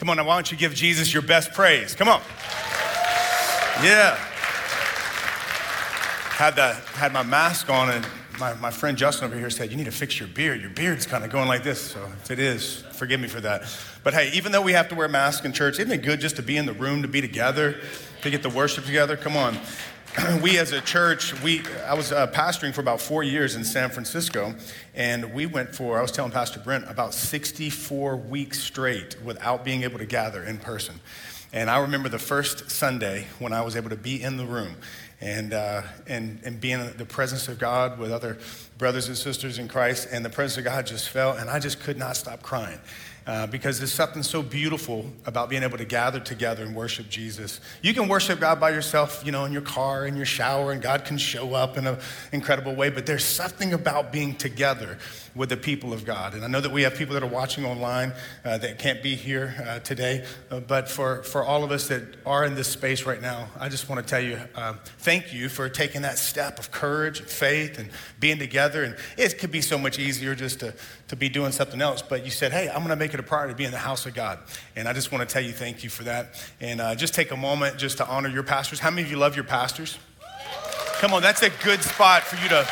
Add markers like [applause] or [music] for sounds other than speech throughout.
Come on, now, why don't you give Jesus your best praise? Come on. Yeah. Had, the, had my mask on, and my, my friend Justin over here said, You need to fix your beard. Your beard's kind of going like this. So if it is. Forgive me for that. But hey, even though we have to wear masks in church, isn't it good just to be in the room, to be together, to get the worship together? Come on. [clears throat] we as a church, we, I was uh, pastoring for about four years in San Francisco, and we went for, I was telling Pastor Brent, about 64 weeks straight without being able to gather in person. And I remember the first Sunday when I was able to be in the room and, uh, and, and being in the presence of God with other brothers and sisters in Christ, and the presence of God just fell, and I just could not stop crying. Uh, because there's something so beautiful about being able to gather together and worship Jesus. You can worship God by yourself, you know, in your car, in your shower, and God can show up in an incredible way, but there's something about being together with the people of God. And I know that we have people that are watching online uh, that can't be here uh, today, uh, but for, for all of us that are in this space right now, I just want to tell you uh, thank you for taking that step of courage and faith and being together. And it could be so much easier just to, to be doing something else, but you said, hey, I'm going to make it a priority to be in the house of God. And I just want to tell you thank you for that. And uh, just take a moment just to honor your pastors. How many of you love your pastors? Come on, that's a good spot for you to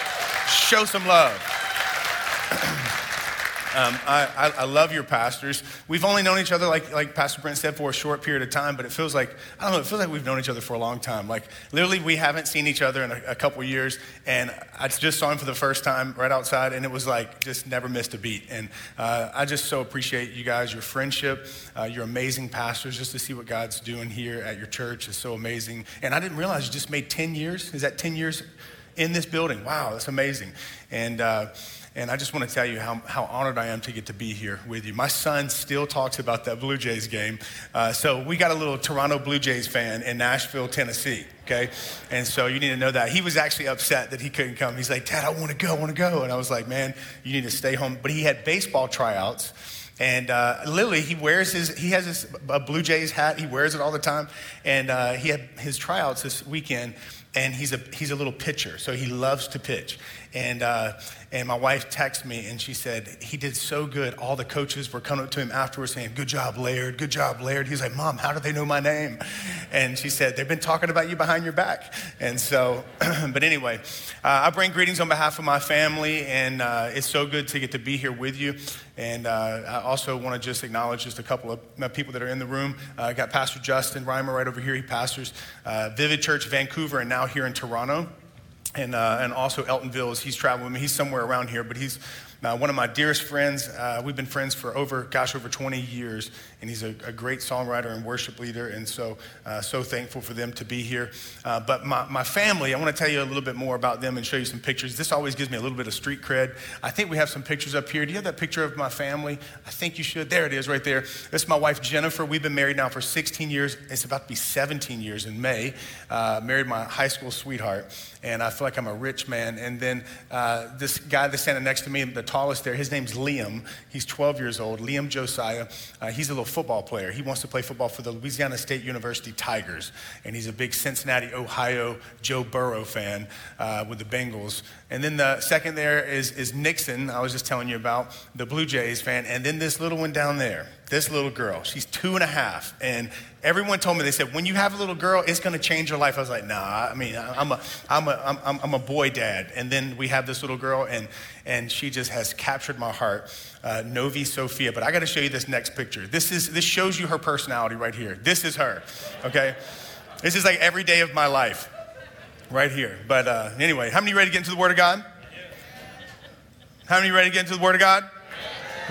show some love. Um, I, I, love your pastors. We've only known each other, like, like Pastor Brent said, for a short period of time, but it feels like, I don't know, it feels like we've known each other for a long time. Like, literally, we haven't seen each other in a, a couple years, and I just saw him for the first time right outside, and it was like, just never missed a beat. And uh, I just so appreciate you guys, your friendship, uh, your amazing pastors, just to see what God's doing here at your church is so amazing. And I didn't realize you just made 10 years. Is that 10 years in this building? Wow, that's amazing. And, uh, and I just want to tell you how, how honored I am to get to be here with you. My son still talks about that Blue Jays game. Uh, so we got a little Toronto Blue Jays fan in Nashville, Tennessee, okay? And so you need to know that. He was actually upset that he couldn't come. He's like, Dad, I want to go, I want to go. And I was like, man, you need to stay home. But he had baseball tryouts. And uh, literally, he wears his, he has his a Blue Jays hat. He wears it all the time. And uh, he had his tryouts this weekend and he's a, he's a little pitcher, so he loves to pitch. And, uh, and my wife texted me and she said, he did so good. All the coaches were coming up to him afterwards saying, good job, Laird, good job, Laird. He's like, Mom, how do they know my name? And she said, they've been talking about you behind your back. And so, [clears throat] but anyway, uh, I bring greetings on behalf of my family, and uh, it's so good to get to be here with you. And uh, I also want to just acknowledge just a couple of people that are in the room. Uh, I got Pastor Justin Reimer right over here. He pastors uh, Vivid Church Vancouver and now here in Toronto. And, uh, and also Eltonville, as he's traveling. He's somewhere around here, but he's uh, one of my dearest friends. Uh, we've been friends for over, gosh, over 20 years, and he's a, a great songwriter and worship leader, and so, uh, so thankful for them to be here. Uh, but my, my family, I want to tell you a little bit more about them and show you some pictures. This always gives me a little bit of street cred. I think we have some pictures up here. Do you have that picture of my family? I think you should. There it is, right there. This is my wife, Jennifer. We've been married now for 16 years. It's about to be 17 years in May. Uh, married my high school sweetheart, and I feel like I'm a rich man. And then uh, this guy that's standing next to me, the tallest there. His name's Liam. He's 12 years old. Liam Josiah. Uh, he's a little football player. He wants to play football for the Louisiana State University Tigers, and he's a big Cincinnati, Ohio Joe Burrow fan uh, with the Bengals. And then the second there is, is Nixon, I was just telling you about, the Blue Jays fan. And then this little one down there, this little girl, she's two and a half. And everyone told me, they said, when you have a little girl, it's going to change your life. I was like, nah, I mean, I'm a, I'm a, I'm, I'm a boy dad. And then we have this little girl, and, and she just has captured my heart, uh, Novi Sophia. But I got to show you this next picture. This, is, this shows you her personality right here. This is her, okay? This is like every day of my life right here. But uh, anyway, how many ready to get into the Word of God? How many ready to get into the Word of God?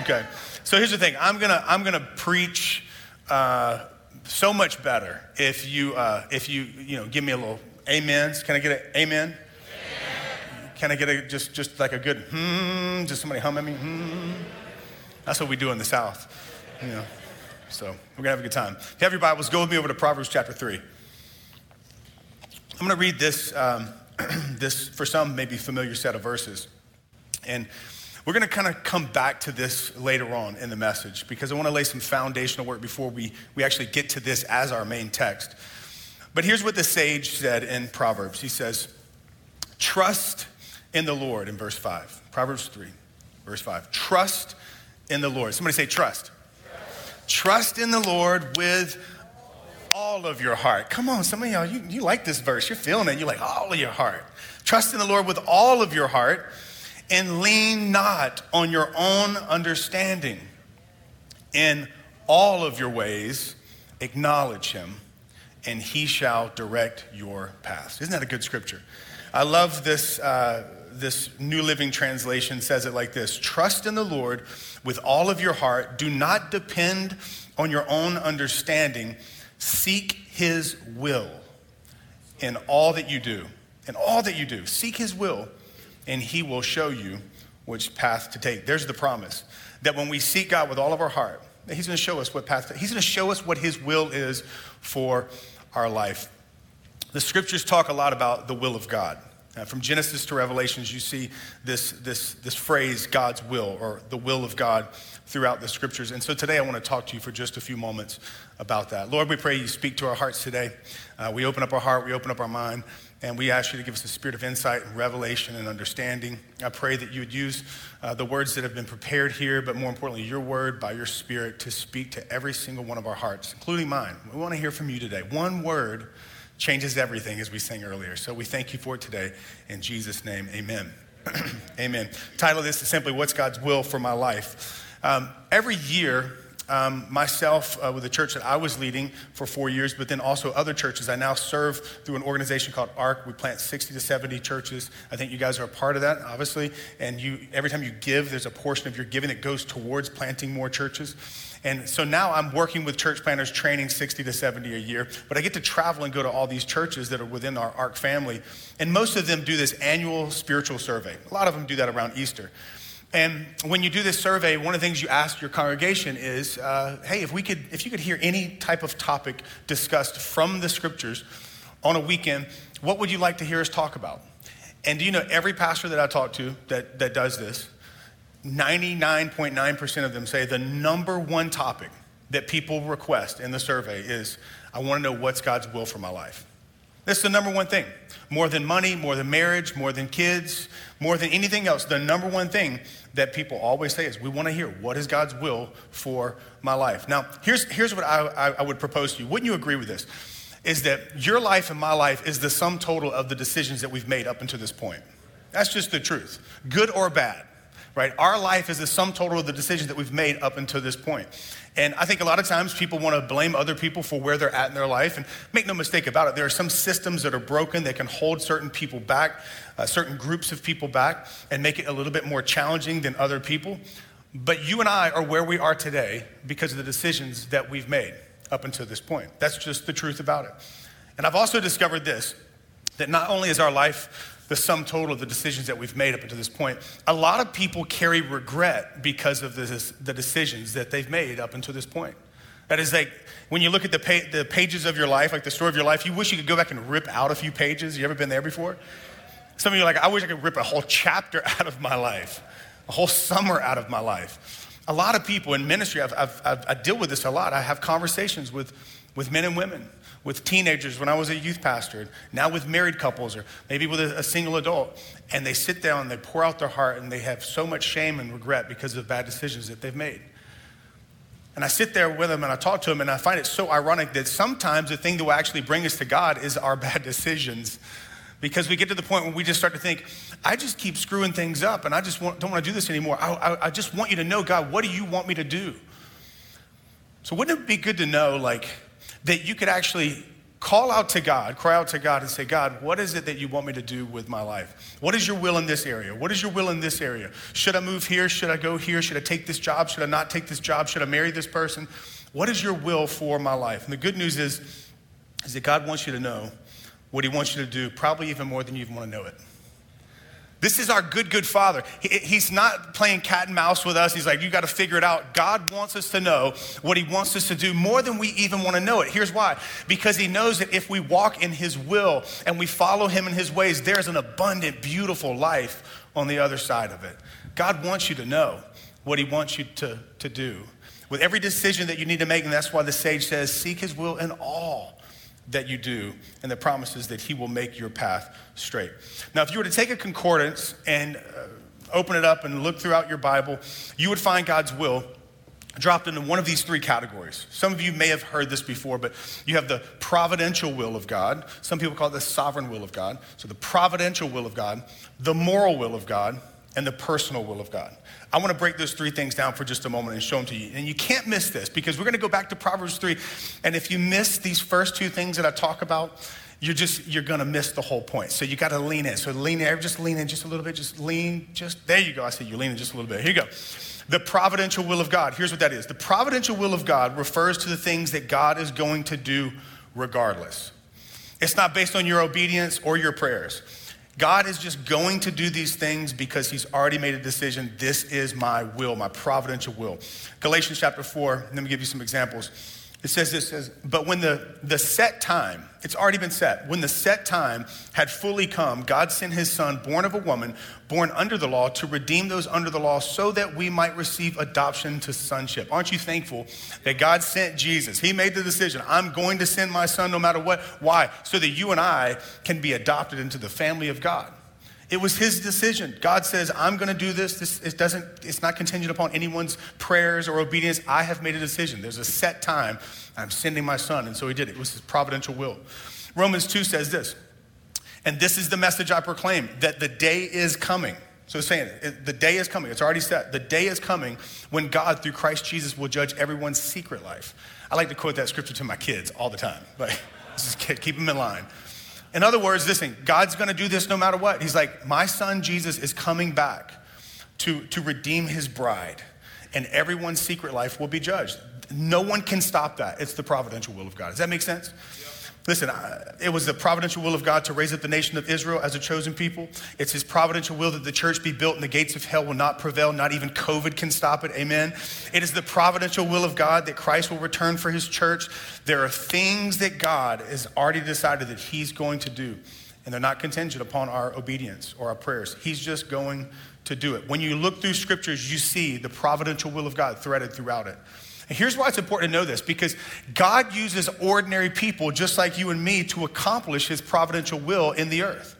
Okay. So here's the thing. I'm gonna I'm gonna preach uh, so much better if you uh, if you you know give me a little amens. Can I get an amen? amen? Can I get a just just like a good hmm? Just somebody hum at me. Hmm. That's what we do in the South, you know. So we're gonna have a good time. If you have your Bibles, go with me over to Proverbs chapter three. I'm going to read this, um, [clears throat] this, for some, maybe familiar set of verses. And we're going to kind of come back to this later on in the message because I want to lay some foundational work before we, we actually get to this as our main text. But here's what the sage said in Proverbs He says, Trust in the Lord in verse 5. Proverbs 3, verse 5. Trust in the Lord. Somebody say, Trust. trust. Trust in the Lord with all of your heart. Come on, some of y'all, you, you like this verse. You're feeling it. You like all of your heart. Trust in the Lord with all of your heart and lean not on your own understanding. In all of your ways, acknowledge him, and he shall direct your path. Isn't that a good scripture? I love this. Uh, this New Living Translation says it like this Trust in the Lord with all of your heart. Do not depend on your own understanding. Seek his will in all that you do. In all that you do, seek his will, and he will show you which path to take. There's the promise that when we seek God with all of our heart, he's going to show us what path to, he's going to show us what his will is for our life. The scriptures talk a lot about the will of God. Uh, from Genesis to Revelations, you see this, this, this phrase, God's will, or the will of God, throughout the scriptures. And so today I want to talk to you for just a few moments about that. Lord, we pray you speak to our hearts today. Uh, we open up our heart, we open up our mind, and we ask you to give us a spirit of insight and revelation and understanding. I pray that you would use uh, the words that have been prepared here, but more importantly, your word by your spirit to speak to every single one of our hearts, including mine. We want to hear from you today. One word changes everything, as we sang earlier. So we thank you for it today. In Jesus' name, amen. [clears throat] amen. Title of this is simply What's God's Will for My Life? Um, every year, um, myself uh, with the church that I was leading for four years, but then also other churches. I now serve through an organization called ARC. We plant 60 to 70 churches. I think you guys are a part of that, obviously. And you, every time you give, there's a portion of your giving that goes towards planting more churches. And so now I'm working with church planters, training 60 to 70 a year. But I get to travel and go to all these churches that are within our ARC family. And most of them do this annual spiritual survey. A lot of them do that around Easter. And when you do this survey, one of the things you ask your congregation is, uh, hey, if we could, if you could hear any type of topic discussed from the scriptures on a weekend, what would you like to hear us talk about? And do you know every pastor that I talk to that, that does this, 99.9% of them say the number one topic that people request in the survey is I want to know what's God's will for my life. That's the number one thing. More than money, more than marriage, more than kids, more than anything else, the number one thing that people always say is we want to hear what is God's will for my life. Now, here's, here's what I, I, I would propose to you. Wouldn't you agree with this? Is that your life and my life is the sum total of the decisions that we've made up until this point. That's just the truth, good or bad right? Our life is the sum total of the decisions that we've made up until this point. And I think a lot of times people want to blame other people for where they're at in their life. And make no mistake about it, there are some systems that are broken that can hold certain people back, uh, certain groups of people back, and make it a little bit more challenging than other people. But you and I are where we are today because of the decisions that we've made up until this point. That's just the truth about it. And I've also discovered this that not only is our life the sum total of the decisions that we've made up until this point. A lot of people carry regret because of the decisions that they've made up until this point. That is like when you look at the, pa- the pages of your life, like the story of your life, you wish you could go back and rip out a few pages. You ever been there before? Some of you are like, I wish I could rip a whole chapter [laughs] out of my life, a whole summer out of my life. A lot of people in ministry, I've, I've, I've, i deal with this a lot. I have conversations with, with men and women with teenagers when I was a youth pastor, now with married couples, or maybe with a, a, single adult, and they sit down and they pour out their heart and they have so much shame and regret because of bad decisions that they've made. And I sit there with them and I talk to them, and I find it so ironic that sometimes the thing that will actually bring us to God is our [laughs] bad decisions. Because we get to the point where we just start to think, I just keep screwing things up and I just want, don't want to do this anymore. I, I, I just want you to know, God, what do you want me to do? So, wouldn't it be good to know, like, that you could actually call out to God, cry out to God and say, God, what is it that you want me to do with my life? What is your will in this area? What is your will in this area? Should I move here? Should I go here? Should I take this job? Should I not take this job? Should I marry this person? What is your will for my life? And the good news is, is that God wants you to know what He wants you to do, probably even more than you even want to know it. This is our good, good father. He, he's not playing cat and mouse with us. He's like, you got to figure it out. God wants us to know what he wants us to do more than we even want to know it. Here's why because he knows that if we walk in his will and we follow him in his ways, there's an abundant, beautiful life on the other side of it. God wants you to know what he wants you to, to do. With every decision that you need to make, and that's why the sage says, seek his will in all that you do and the promises that he will make your path straight. Now, if you were to take a concordance and uh, open it up and look throughout your Bible, you would find God's will dropped into one of these three categories. Some of you may have heard this before, but you have the providential will of God. Some people call it the sovereign will of God. So the providential will of God, the moral will of God, and the personal will of God. I want to break those three things down for just a moment and show them to you. And you can't miss this because we're going to go back to Proverbs 3. And if you miss these first two things that I talk about, you're just you're gonna miss the whole point. So you gotta lean in. So lean in, just lean in just a little bit, just lean, just there you go. I said you're leaning just a little bit. Here you go. The providential will of God. Here's what that is. The providential will of God refers to the things that God is going to do regardless. It's not based on your obedience or your prayers. God is just going to do these things because he's already made a decision. This is my will, my providential will. Galatians chapter 4, let me give you some examples. It says this says, but when the, the set time, it's already been set, when the set time had fully come, God sent his son, born of a woman, born under the law, to redeem those under the law so that we might receive adoption to sonship. Aren't you thankful that God sent Jesus? He made the decision, I'm going to send my son no matter what. Why? So that you and I can be adopted into the family of God. It was his decision. God says, I'm going to do this. This it doesn't, it's not contingent upon anyone's prayers or obedience. I have made a decision. There's a set time. I'm sending my son. And so he did it. It was his providential will. Romans 2 says this, and this is the message I proclaim that the day is coming. So it's saying it, the day is coming. It's already set. The day is coming when God, through Christ Jesus, will judge everyone's secret life. I like to quote that scripture to my kids all the time. But [laughs] just keep them in line. In other words, listen, God's gonna do this no matter what. He's like, my son Jesus is coming back to, to redeem his bride, and everyone's secret life will be judged. No one can stop that. It's the providential will of God. Does that make sense? Listen, it was the providential will of God to raise up the nation of Israel as a chosen people. It's his providential will that the church be built and the gates of hell will not prevail. Not even COVID can stop it. Amen. It is the providential will of God that Christ will return for his church. There are things that God has already decided that he's going to do, and they're not contingent upon our obedience or our prayers. He's just going to do it. When you look through scriptures, you see the providential will of God threaded throughout it. And here's why it's important to know this because God uses ordinary people just like you and me to accomplish his providential will in the earth.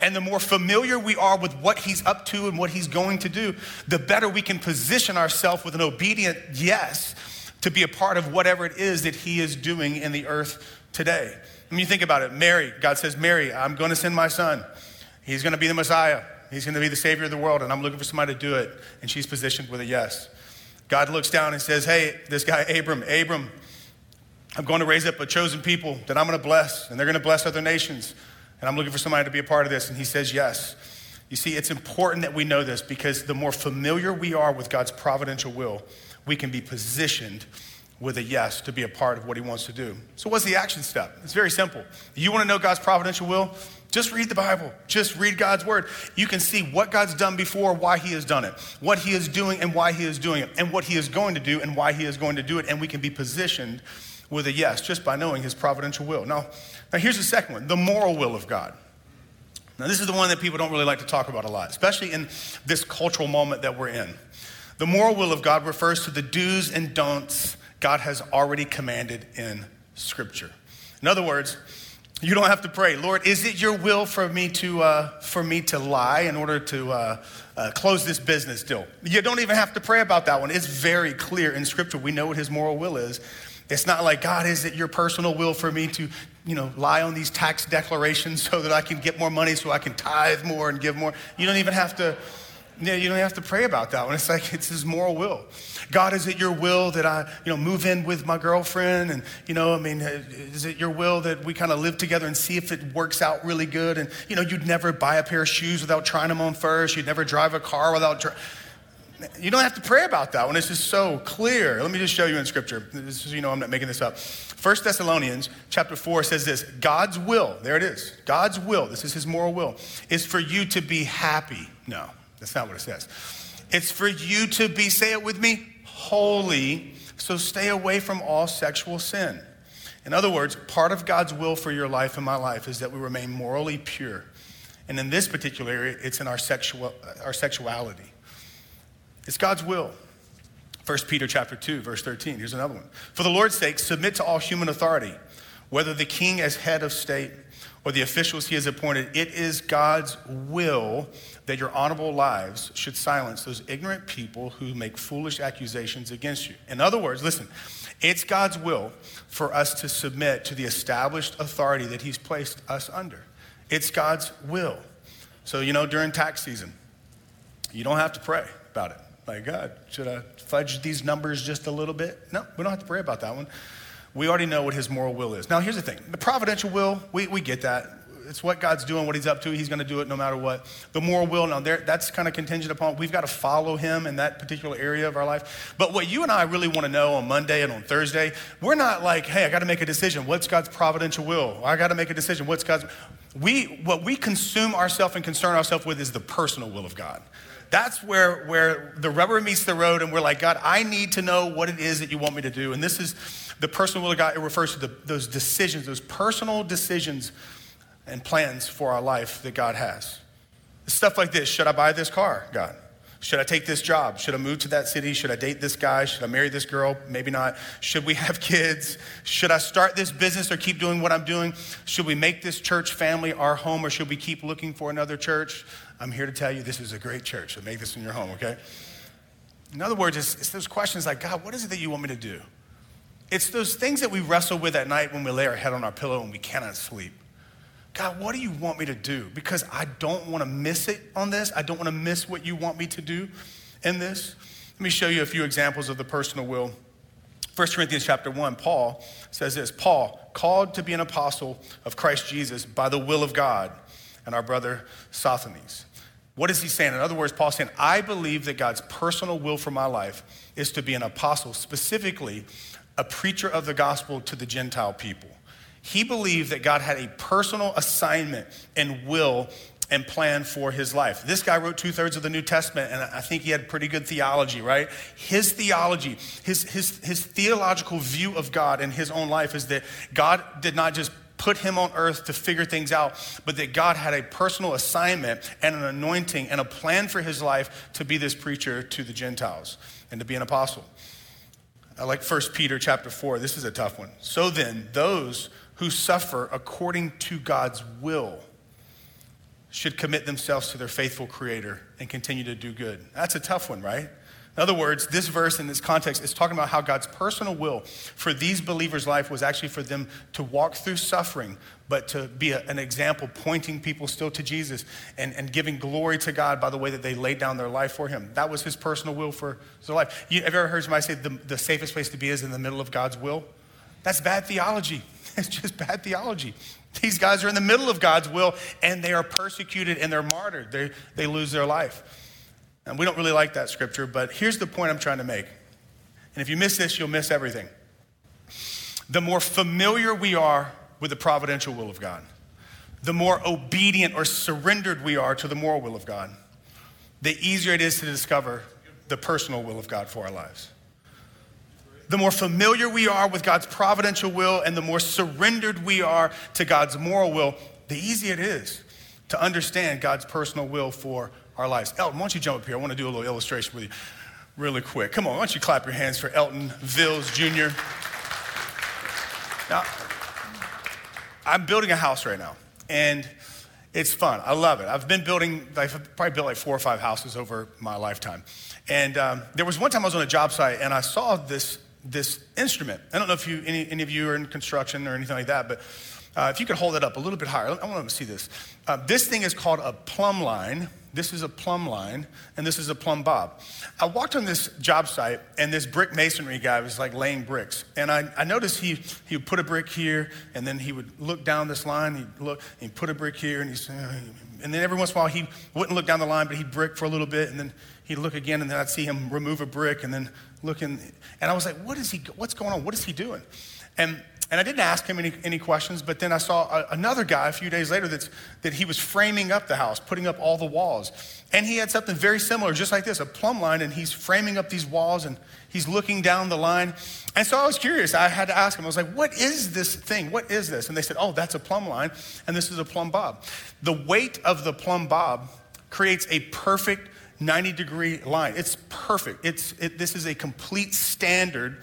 And the more familiar we are with what he's up to and what he's going to do, the better we can position ourselves with an obedient yes to be a part of whatever it is that he is doing in the earth today. When you think about it, Mary, God says, Mary, I'm going to send my son. He's going to be the Messiah. He's going to be the Savior of the world, and I'm looking for somebody to do it. And she's positioned with a yes. God looks down and says, Hey, this guy, Abram, Abram, I'm going to raise up a chosen people that I'm going to bless, and they're going to bless other nations. And I'm looking for somebody to be a part of this. And he says, Yes. You see, it's important that we know this because the more familiar we are with God's providential will, we can be positioned with a yes to be a part of what he wants to do. So, what's the action step? It's very simple. You want to know God's providential will? Just read the Bible. Just read God's word. You can see what God's done before, why he has done it, what he is doing and why he is doing it, and what he is going to do and why he is going to do it. And we can be positioned with a yes just by knowing his providential will. Now, now here's the second one the moral will of God. Now, this is the one that people don't really like to talk about a lot, especially in this cultural moment that we're in. The moral will of God refers to the do's and don'ts God has already commanded in Scripture. In other words, you don't have to pray, Lord, is it your will for me to, uh, for me to lie in order to uh, uh, close this business deal? You don't even have to pray about that one. It's very clear in Scripture. We know what his moral will is. It's not like, God, is it your personal will for me to, you know, lie on these tax declarations so that I can get more money so I can tithe more and give more? You don't even have to yeah, you don't have to pray about that one. It's like it's his moral will. God, is it your will that I, you know, move in with my girlfriend? And, you know, I mean, uh, is it your will that we kind of live together and see if it works out really good? And, you know, you'd never buy a pair of shoes without trying them on first. You'd never drive a car without. Dri- you don't have to pray about that one. It's just so clear. Let me just show you in scripture. This is, you know, I'm not making this up. First Thessalonians chapter 4 says this God's will, there it is. God's will, this is his moral will, is for you to be happy. No. That's not what it says. It's for you to be, say it with me, holy. So stay away from all sexual sin. In other words, part of God's will for your life and my life is that we remain morally pure. And in this particular area, it's in our, sexual, uh, our sexuality. It's God's will. 1 Peter chapter 2, verse 13. Here's another one. For the Lord's sake, submit to all human authority whether the king as head of state or the officials he has appointed, it is God's will that your honorable lives should silence those ignorant people who make foolish accusations against you. In other words, listen, it's God's will for us to submit to the established authority that he's placed us under. It's God's will. So, you know, during tax season, you don't have to pray about it. Like, God, should I fudge these numbers just a little bit? No, we don't have to pray about that one. We already know what his moral will is. Now, here's the thing the providential will, we, we get that. It's what God's doing, what he's up to. He's going to do it no matter what. The moral will, now, there, that's kind of contingent upon, we've got to follow him in that particular area of our life. But what you and I really want to know on Monday and on Thursday, we're not like, hey, I got to make a decision. What's God's providential will? I got to make a decision. What's God's. We, what we consume ourselves and concern ourselves with is the personal will of God. That's where, where the rubber meets the road, and we're like, God, I need to know what it is that you want me to do. And this is the personal will of God. It refers to the, those decisions, those personal decisions and plans for our life that God has. Stuff like this Should I buy this car, God? Should I take this job? Should I move to that city? Should I date this guy? Should I marry this girl? Maybe not. Should we [laughs] have kids? Should I start this business or keep doing what I'm doing? Should we make this church family our home or should we keep looking for another church? I'm here to tell you this is a great church, so make this in your home, okay? In other words, it's, it's those questions like, God, what is it that you want me to do? It's those things that we wrestle with at night when we lay our head on our pillow and we cannot sleep. God, what do you want me to do? Because I don't want to miss it on this. I don't want to miss what you want me to do in this. Let me show you a few examples of the personal will. 1 Corinthians chapter 1, Paul says this Paul, called to be an apostle of Christ Jesus by the will of God, and our brother Sosthenes. What is he saying? In other words, Paul's saying, I believe that God's personal will for my life is to be an apostle, specifically a preacher of the gospel to the Gentile people. He believed that God had a personal assignment and will and plan for his life. This guy wrote two thirds of the New Testament, and I think he had pretty good theology, right? His theology, his, his, his theological view of God and his own life is that God did not just put him on earth to figure things out, but that God had a personal assignment and an anointing and a plan for his life to be this preacher to the Gentiles and to be an apostle. I like 1 Peter chapter 4. This is a tough one. So then, those who suffer according to God's will should commit themselves to their faithful creator and continue to do good. That's a tough one, right? In other words, this verse in this context is talking about how God's personal will for these believers' life was actually for them to walk through suffering, but to be a, an example, pointing people still to Jesus and, and giving glory to God by the way that they laid down their life for Him. That was His personal will for their life. You, have you ever heard somebody say the, the safest place to be is in the middle of God's will? That's bad theology. [laughs] It's just bad theology. These guys are in the middle of God's will and they are persecuted and they're martyred. They, they lose their life. And we don't really like that scripture, but here's the point I'm trying to make. And if you miss this, you'll miss everything. The more familiar we are with the providential will of God, the more obedient or surrendered we are to the moral will of God, the easier it is to discover the personal will of God for our lives the more familiar we are with God's providential will and the more surrendered we are to God's moral will, the easier it is to understand God's personal will for our lives. Elton, why don't you jump up here? I want to do a little illustration with you really quick. Come on, why don't you clap your hands for Elton Vills Jr. Now, I'm building a house right now, and it's fun. I love it. I've been building, I've probably built like four or five houses over my lifetime. And um, there was one time I was on a job site, and I saw this this instrument. I don't know if you, any, any of you are in construction or anything like that, but uh, if you could hold it up a little bit higher, I want to see this. Uh, this thing is called a plumb line. This is a plumb line, and this is a plumb bob. I walked on this job site, and this brick masonry guy was like laying bricks. And I, I noticed he, he would put a brick here, and then he would look down this line, he'd look, and he'd put a brick here, and he's, and then every once in a while he wouldn't look down the line, but he'd brick for a little bit, and then he'd look again, and then I'd see him remove a brick, and then looking, and I was like, what is he, what's going on? What is he doing? And, and I didn't ask him any, any questions, but then I saw a, another guy a few days later that's, that he was framing up the house, putting up all the walls. And he had something very similar, just like this, a plumb line, and he's framing up these walls and he's looking down the line. And so I was curious. I had to ask him, I was like, what is this thing? What is this? And they said, oh, that's a plumb line, and this is a plumb bob. The weight of the plumb bob creates a perfect 90 degree line. It's perfect. It's, it, this is a complete standard.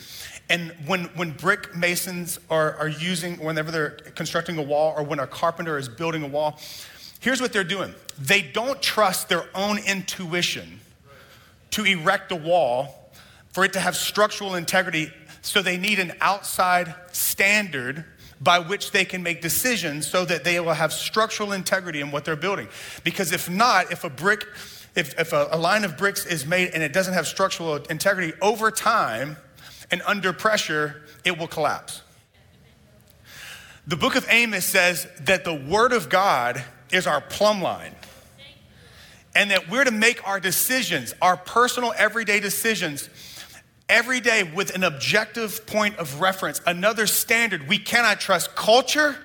And when, when brick masons are, are using, whenever they're constructing a wall or when a carpenter is building a wall, here's what they're doing they don't trust their own intuition to erect a wall for it to have structural integrity. So they need an outside standard by which they can make decisions so that they will have structural integrity in what they're building. Because if not, if a brick, if, if a, a line of bricks is made and it doesn't have structural integrity, over time and under pressure, it will collapse. The book of Amos says that the word of God is our plumb line. And that we're to make our decisions, our personal everyday decisions, every day with an objective point of reference, another standard. We cannot trust culture.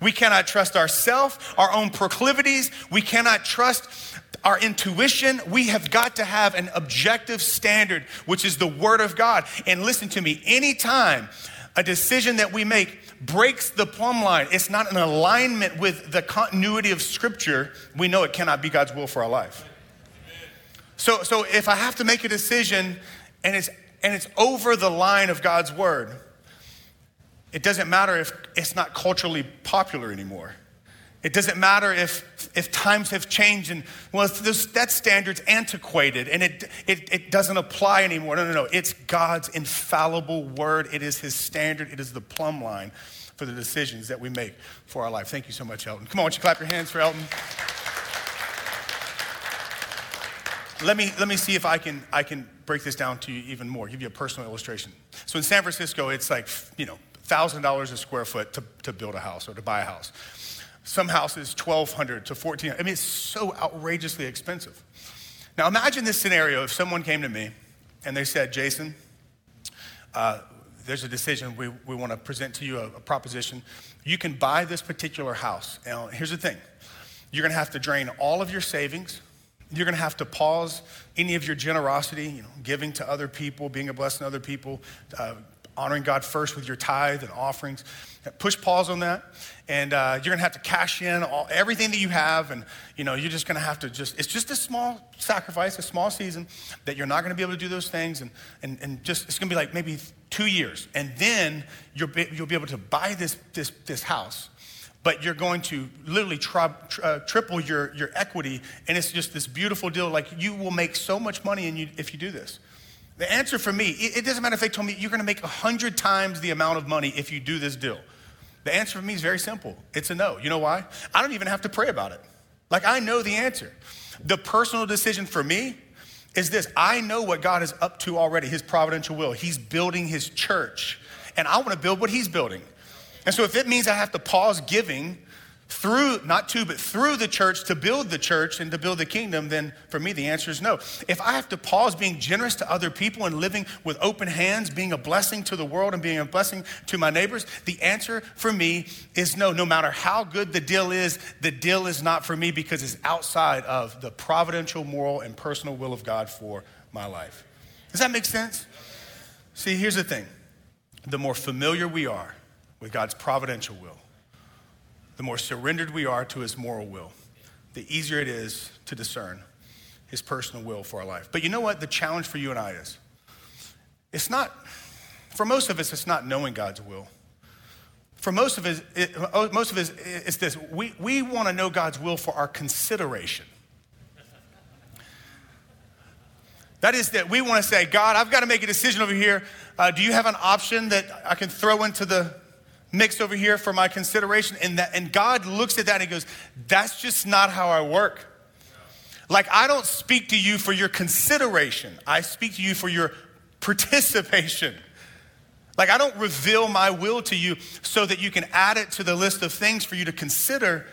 We cannot trust ourselves, our own proclivities. We cannot trust our intuition. We have got to have an objective standard, which is the Word of God. And listen to me, anytime a decision that we make breaks the plumb line, it's not in alignment with the continuity of Scripture, we know it cannot be God's will for our life. So, so if I have to make a decision and it's and it's over the line of God's word, it doesn't matter if it's not culturally popular anymore. It doesn't matter if, if times have changed and, well, that standard's antiquated and it, it, it doesn't apply anymore. No, no, no. It's God's infallible word. It is his standard. It is the plumb line for the decisions that we make for our life. Thank you so much, Elton. Come on, why don't you clap your hands for Elton? let me, let me see if I can, I can break this down to you even more, give you a personal illustration. So in San Francisco, it's like, you know, $1,000 a square foot to, to build a house or to buy a house. Some houses, 1200 to 14 I mean, it's so outrageously expensive. Now imagine this scenario if someone came to me and they said, Jason, uh, there's a decision we, we want to present to you, a, a proposition. You can buy this particular house. Now, here's the thing you're going to have to drain all of your savings you're going to have to pause any of your generosity, you know, giving to other people, being a blessing to other people, uh, honoring God first with your tithe and offerings. Push pause on that, and uh, you're going to have to cash in all, everything that you have, and you know you're just going to have to just. It's just a small sacrifice, a small season that you're not going to be able to do those things, and and and just it's going to be like maybe two years, and then you'll be, you'll be able to buy this this this house but you're going to literally tri- uh, triple your, your equity. And it's just this beautiful deal. Like, you will make so much money you, if you do this. The answer for me, it, it doesn't matter if they told me you're going to make 100 times the amount of money if you do this deal. The answer for me is very simple it's a no. You know why? I don't even have to pray about it. Like, I know the answer. The personal decision for me is this I know what God is up to already, His providential will. He's building His church, and I want to build what He's building. And so if it means I have to pause giving through, not to, but through the church to build the church and to build the kingdom, then for me the answer is no. If I have to pause being generous to other people and living with open hands, being a blessing to the world and being a blessing to my neighbors, the answer for me is no. No matter how good the deal is, the deal is not for me because it's outside of the providential, moral, and personal will of God for my life. Does that make sense? See, here's the thing the more familiar we are, with God's providential will, the more surrendered we are to his moral will, the easier it is to discern his personal will for our life. But you know what? The challenge for you and I is it's not, for most of us, it's not knowing God's will. For most of us, it, most of us, it's this we, we want to know God's will for our consideration. That is that we want to say, God, I've got to make a decision over here. Uh, do you have an option that I can throw into the mixed over here for my consideration. And, that, and God looks at that and he goes, That's just not how I work. Like, I don't speak to you for your consideration, I speak to you for your participation. Like, I don't reveal my will to you so that you can add it to the list of things for you to consider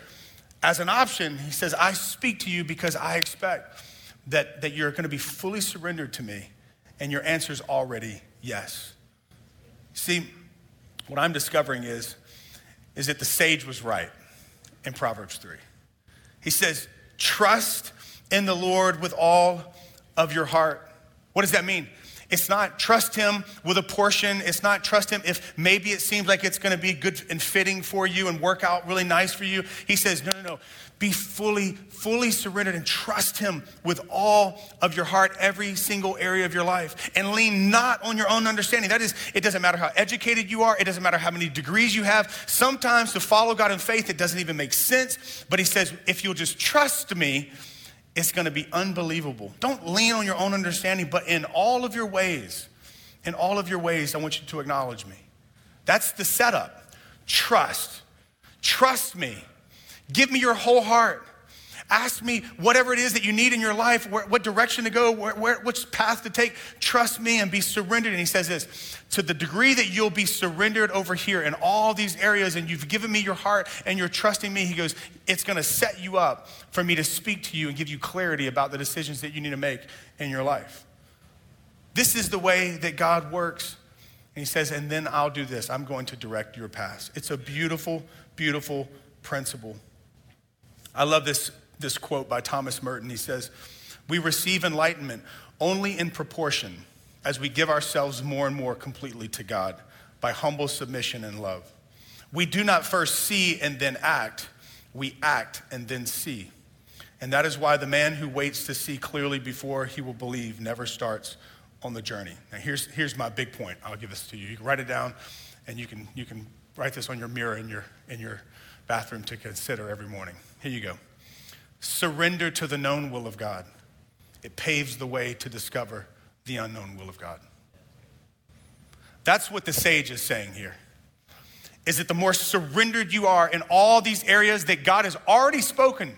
as an option. He says, I speak to you because I expect that, that you're going to be fully surrendered to me, and your answer is already yes. See, what I'm discovering is, is that the sage was right in Proverbs 3. He says, Trust in the Lord with all of your heart. What does that mean? It's not trust him with a portion. It's not trust him if maybe it seems like it's going to be good and fitting for you and work out really nice for you. He says, no, no, no. Be fully, fully surrendered and trust him with all of your heart, every single area of your life. And lean not on your own understanding. That is, it doesn't matter how educated you are, it doesn't matter how many degrees you have. Sometimes to follow God in faith, it doesn't even make sense. But he says, if you'll just trust me, it's to be unbelievable. Don't lean on your own understanding, but in all of your ways, in all of your ways, I want you to acknowledge me. That's the setup. Trust. Trust me. Give me your whole heart. Ask me whatever it is that you need in your life, where, what direction to go, where, where, which path to take. Trust me and be surrendered. And he says this to the degree that you'll be surrendered over here in all these areas and you've given me your heart and you're trusting me, he goes, it's going to set you up for me to speak to you and give you clarity about the decisions that you need to make in your life. This is the way that God works. And he says, and then I'll do this. I'm going to direct your path. It's a beautiful, beautiful principle. I love this this quote by Thomas Merton. He says, We receive enlightenment only in proportion as we give ourselves more and more completely to God by humble submission and love. We do not first see and then act, we act and then see. And that is why the man who waits to see clearly before he will believe never starts on the journey. Now, here's, here's my big point. I'll give this to you. You can write it down and you can, you can write this on your mirror in your, in your bathroom to consider every morning. Here you go surrender to the known will of God. It paves the way to discover the unknown will of God. That's what the sage is saying here. Is that the more surrendered you are in all these areas that God has already spoken,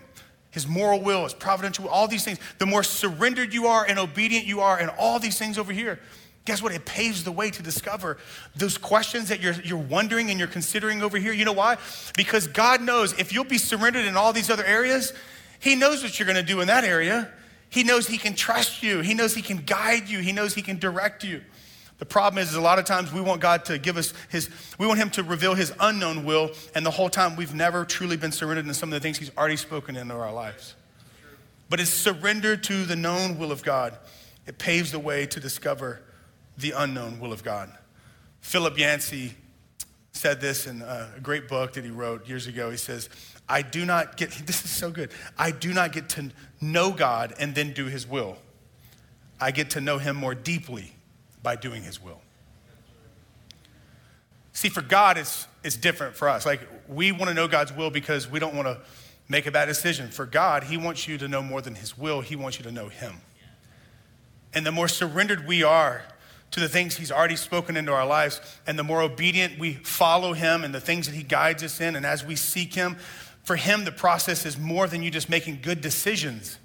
his moral will, his providential will, all these things, the more surrendered you are and obedient you are in all these things over here, guess what? It paves the way to discover those questions that you're, you're wondering and you're considering over here. You know why? Because God knows if you'll be surrendered in all these other areas, he knows what you're going to do in that area. He knows He can trust you. He knows He can guide you. He knows He can direct you. The problem is, is a lot of times we want God to give us His, we want Him to reveal His unknown will, and the whole time we've never truly been surrendered in some of the things He's already spoken into our lives. But it's surrender to the known will of God. It paves the way to discover the unknown will of God. Philip Yancey said this in a great book that he wrote years ago. He says, I do not get, [laughs] this is so good. I do not get to know God and then do his will. I get to know him more deeply by doing his will. See, for God, it's, it's different for us. Like, we want to know God's will because we don't want to make a bad decision. For God, he wants you to know more than his will, he wants you to know him. And the more surrendered we are to the things He's already spoken into our lives. And the more obedient we follow Him and the things that He guides us in, and as we seek Him, for Him, the process is more than you just making good decisions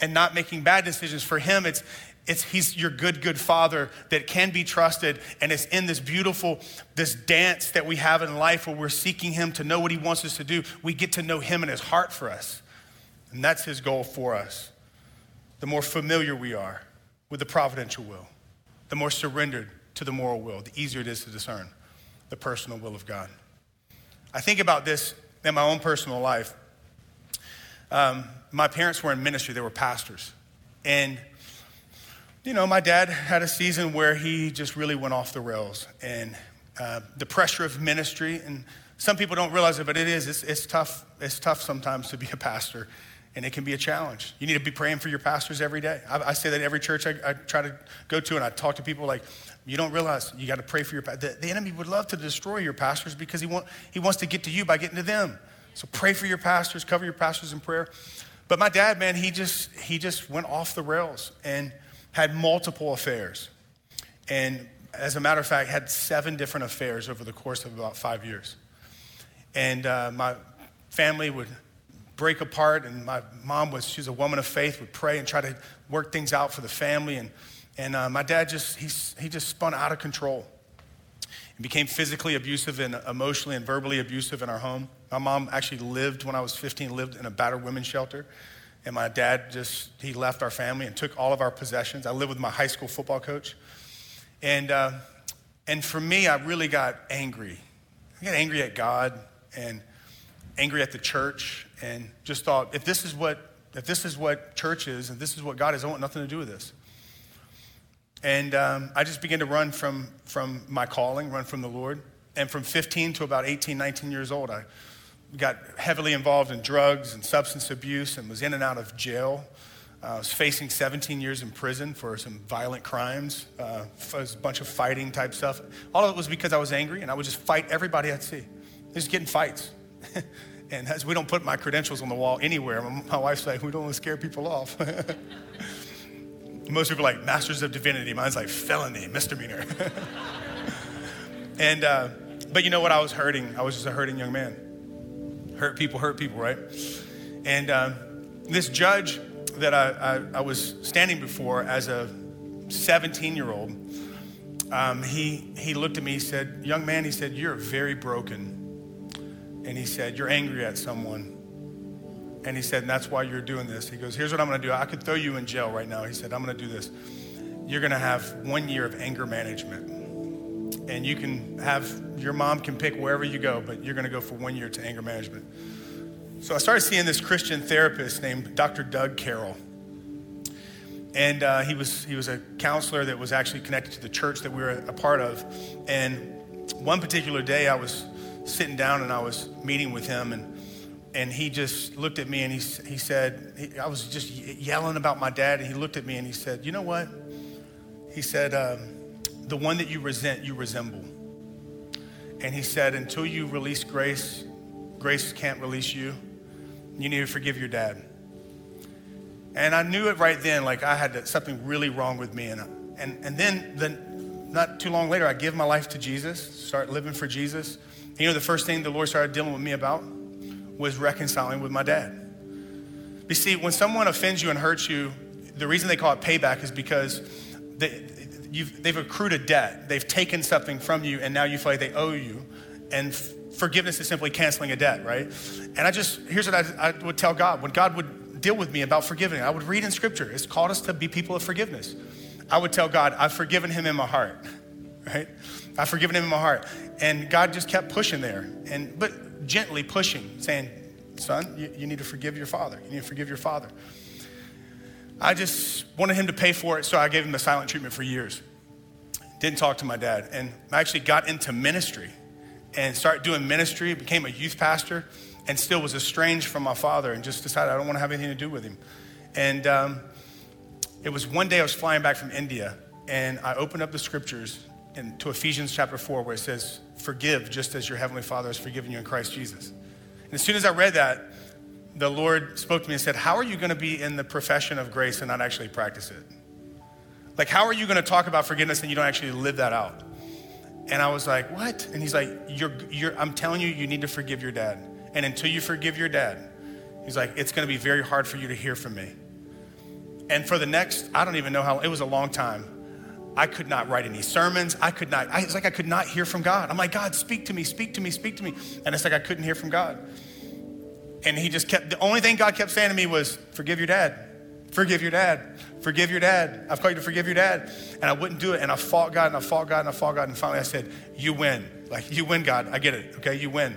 and not making bad decisions. For Him, it's, it's He's your good, good Father that can be trusted. And it's in this beautiful, this dance that we have in life where we're seeking Him to know what He wants us to do. We get to know Him and His heart for us. And that's His goal for us. The more familiar we are with the providential will the more surrendered to the moral will, the easier it is to discern the personal will of God. I think about this in my own personal life. Um, my parents were in ministry, they were pastors. And, you know, my dad had a season where he just really went off the rails. And uh, the pressure of ministry, and some people don't realize it, but it is, it's, it's tough. It's tough sometimes to be a pastor and it can be a challenge. You need to be praying for your pastors every day. I, I say that every church I, I, try to go to, and I talk to people like, you don't realize you got to pray for your the, the enemy would love to destroy your pastors because he, want, he wants to get to you by getting to them. So pray for your pastors, cover your pastors in prayer. But my dad, man, he just he just went off the rails and had multiple affairs. And as a matter of fact, had seven different affairs over the course of about five years. And uh, my family would break apart. And my mom was, she was a woman of faith, would pray and try to work things out for the family. And, and uh, my dad just, he, he just spun out of control. and became physically abusive and emotionally and verbally abusive in our home. My mom actually lived, when I was 15, lived in a battered women's shelter. And my dad just, he left our family and took all of our possessions. I lived with my high school football coach. And, uh, and for me, I really got angry. I got angry at God and angry at the church and just thought, if this is what, if this is what church is and this is what God is, I want nothing to do with this. And um, I just began to run from, from my calling, run from the Lord. And from 15 to about 18, 19 years old, I got heavily involved in drugs and substance abuse and was in and out of jail. Uh, I was facing 17 years in prison for some violent crimes. Uh, a bunch of fighting type stuff. All of it was because I was angry and I would just fight everybody I'd see. Just getting fights. [laughs] and we don't put my credentials on the wall anywhere, my wife's like, we don't want to scare people off. [laughs] Most people are like masters of divinity. Mine's like felony, misdemeanor. [laughs] and, uh, but you know what? I was hurting. I was just a hurting young man. Hurt people, hurt people, right? And uh, this judge that I, I, I, was standing before as a 17 year old, um, he, he looked at me, he said, Young man, he said, You're very broken. And he said, You're angry at someone. And he said, And that's why you're doing this. He goes, Here's what I'm going to do. I could throw you in jail right now. He said, I'm going to do this. You're going to have one year of anger management. And you can have, your mom can pick wherever you go, but you're going to go for one year to anger management. So I started seeing this Christian therapist named Dr. Doug Carroll. And uh, he, was, he was a counselor that was actually connected to the church that we were a part of. And one particular day, I was sitting down and I was meeting with him, and, and he just looked at me and he, he said, he, I was just yelling about my dad, and he looked at me and he said, You know what? He said, um, The one that you resent, you resemble. And he said, Until you release grace, grace can't release you. You need to forgive your dad. And I knew it right then, like I had something really wrong with me. And, and, and then, the, not too long later, I give my life to Jesus, start living for Jesus. You know, the first thing the Lord started dealing with me about was reconciling with my dad. You see, when someone offends you and hurts you, the reason they call it payback is because they, they've accrued a debt. They've taken something from you, and now you feel like they owe you. And forgiveness is simply canceling a debt, right? And I just, here's what I, I would tell God. When God would deal with me about forgiving, I would read in scripture. It's called us to be people of forgiveness. I would tell God, I've forgiven him in my heart, [laughs] right? I've forgiven him in my heart. And God just kept pushing there, and but gently pushing, saying, son, you, you need to forgive your father. You need to forgive your father. I just wanted him to pay for it, so I gave him the silent treatment for years. Didn't talk to my dad. And I actually got into ministry and started doing ministry, became a youth pastor, and still was estranged from my father and just decided I don't want to have anything to do with him. And um, it was one day I was flying back from India, and I opened up the scriptures in, to Ephesians chapter 4, where it says, Forgive just as your heavenly Father has forgiven you in Christ Jesus. And as soon as I read that, the Lord spoke to me and said, How are you going to be in the profession of grace and not actually practice it? Like, how are you going to talk about forgiveness and you don't actually live that out? And I was like, what? And he's like, you're, you're, I'm telling you, you need to forgive your dad. And until you forgive your dad, he's like, it's going to be very hard for you to hear from me. And for the next, I don't even know how, it was a long time. I could not write any sermons. I could not, I, it's like I could not hear from God. I'm like, God, speak to me, speak to me, speak to me. And it's like I couldn't hear from God. And he just kept, the only thing God kept saying to me was, forgive your dad. Forgive your dad. Forgive your dad. I've called you to forgive your dad. And I wouldn't do it. And I fought God and I fought God and I fought God. And finally I said, You win. Like, you win, God. I get it. Okay, you win.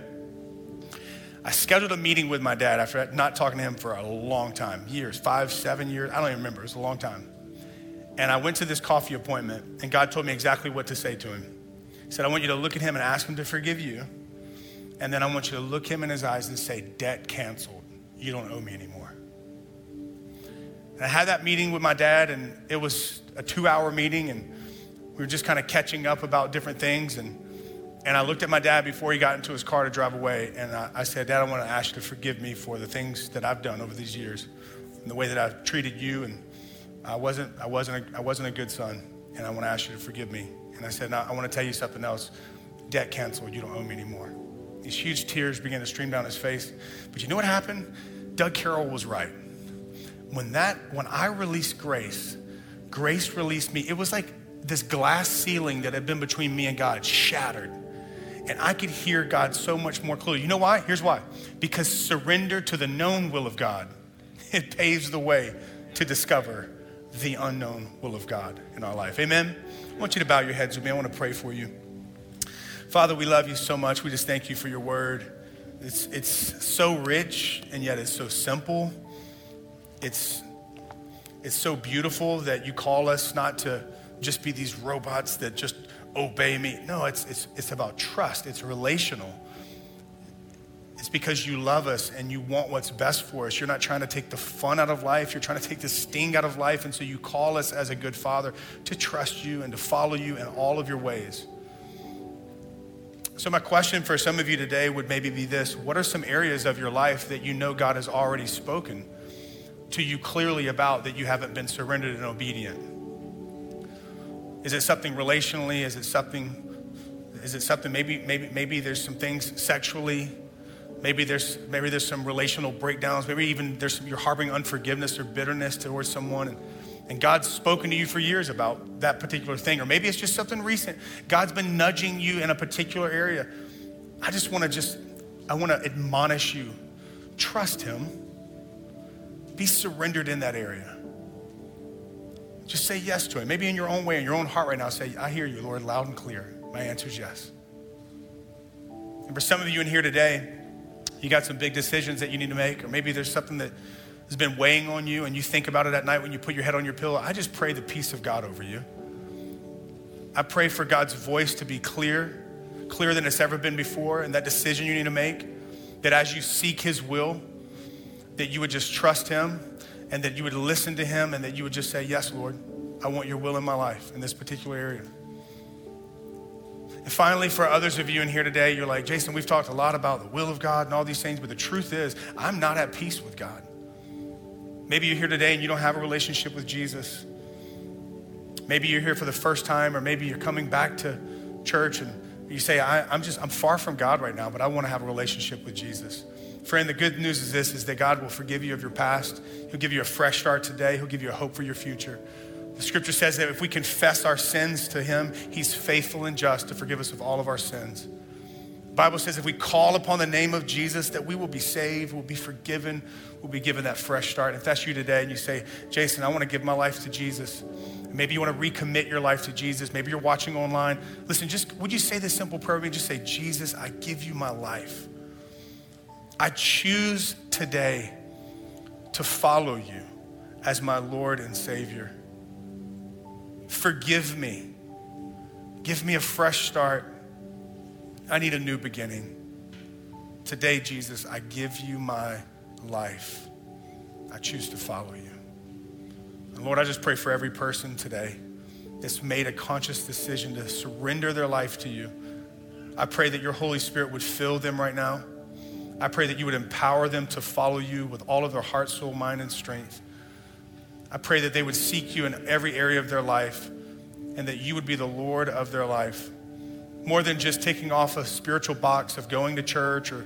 I scheduled a meeting with my dad after not talking to him for a long time years, five, seven years. I don't even remember. It was a long time. And I went to this coffee appointment, and God told me exactly what to say to him. He said, I want you to look at him and ask him to forgive you. And then I want you to look him in his eyes and say, Debt canceled. You don't owe me anymore. And I had that meeting with my dad, and it was a two hour meeting, and we were just kind of catching up about different things. And, and I looked at my dad before he got into his car to drive away, and I, I said, Dad, I want to ask you to forgive me for the things that I've done over these years, and the way that I've treated you. And I wasn't, I wasn't, a, I wasn't a good son, and I want to ask you to forgive me. And I said, no, I want to tell you something else. Debt canceled. You don't owe me anymore. These huge tears began to stream down his face. But you know what happened? Doug Carroll was right when that when I released grace, grace released me. It was like this glass ceiling that had been between me and God shattered. And I could hear God so much more clearly. You know why? Here's why. Because surrender to the known will of God, [laughs] it paves the way to discover the unknown will of God in our life. Amen. I want you to bow your heads with me. I want to pray for you. Father, we love you so much. We just thank you for your word. It's, it's so rich and yet it's so simple it's, it's so beautiful that you call us not to just be these robots that just obey me. No, it's, it's, it's about trust, it's relational. It's because you love us and you want what's best for us. You're not trying to take the fun out of life, you're trying to take the sting out of life. And so you call us as a good father to trust you and to follow you in all of your ways. So, my question for some of you today would maybe be this What are some areas of your life that you know God has already spoken to you clearly about that you haven't been surrendered and obedient? Is it something relationally? Is it something? Is it something maybe maybe maybe there's some things sexually? Maybe there's maybe there's some relational breakdowns. Maybe even there's some, you're harboring unforgiveness or bitterness towards someone. And, and God's spoken to you for years about that particular thing. Or maybe it's just something recent. God's been nudging you in a particular area. I just want to just, I want to admonish you. Trust Him. Be surrendered in that area. Just say yes to Him. Maybe in your own way, in your own heart right now, say, I hear you, Lord, loud and clear. My answer is yes. And for some of you in here today, you got some big decisions that you need to make, or maybe there's something that has been weighing on you and you think about it at night when you put your head on your pillow, I just pray the peace of God over you. I pray for God's voice to be clear, clearer than it's ever been before, and that decision you need to make, that as you seek His will, that you would just trust Him and that you would listen to Him and that you would just say, Yes, Lord, I want your will in my life in this particular area. And finally, for others of you in here today, you're like, Jason, we've talked a lot about the will of God and all these things, but the truth is, I'm not at peace with God. Maybe you're here today and you don't have a relationship with Jesus. Maybe you're here for the first time, or maybe you're coming back to church and you say, I, am just, I'm far from God right now, but I want to have a relationship with Jesus. Friend, the good news is this, is that God will forgive you of your past. He'll give you a fresh start today. He'll give you a hope for your future. The scripture says that if we confess our sins to him, he's faithful and just to forgive us of all of our sins. Bible says if we call upon the name of Jesus, that we will be saved, we'll be forgiven, we'll be given that fresh start. If that's you today and you say, Jason, I want to give my life to Jesus. Maybe you want to recommit your life to Jesus. Maybe you're watching online. Listen, just would you say this simple prayer with me? Just say, Jesus, I give you my life. I choose today to follow you as my Lord and Savior. Forgive me. Give me a fresh start. I need a new beginning. Today, Jesus, I give you my life. I choose to follow you. And Lord, I just pray for every person today that's made a conscious decision to surrender their life to you. I pray that your Holy Spirit would fill them right now. I pray that you would empower them to follow you with all of their heart, soul, mind, and strength. I pray that they would seek you in every area of their life and that you would be the Lord of their life more than just taking off a spiritual box of going to church or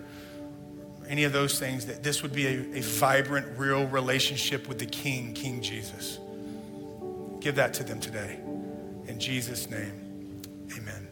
any of those things, that this would be a, a vibrant, real relationship with the King, King Jesus. Give that to them today. In Jesus' name, amen.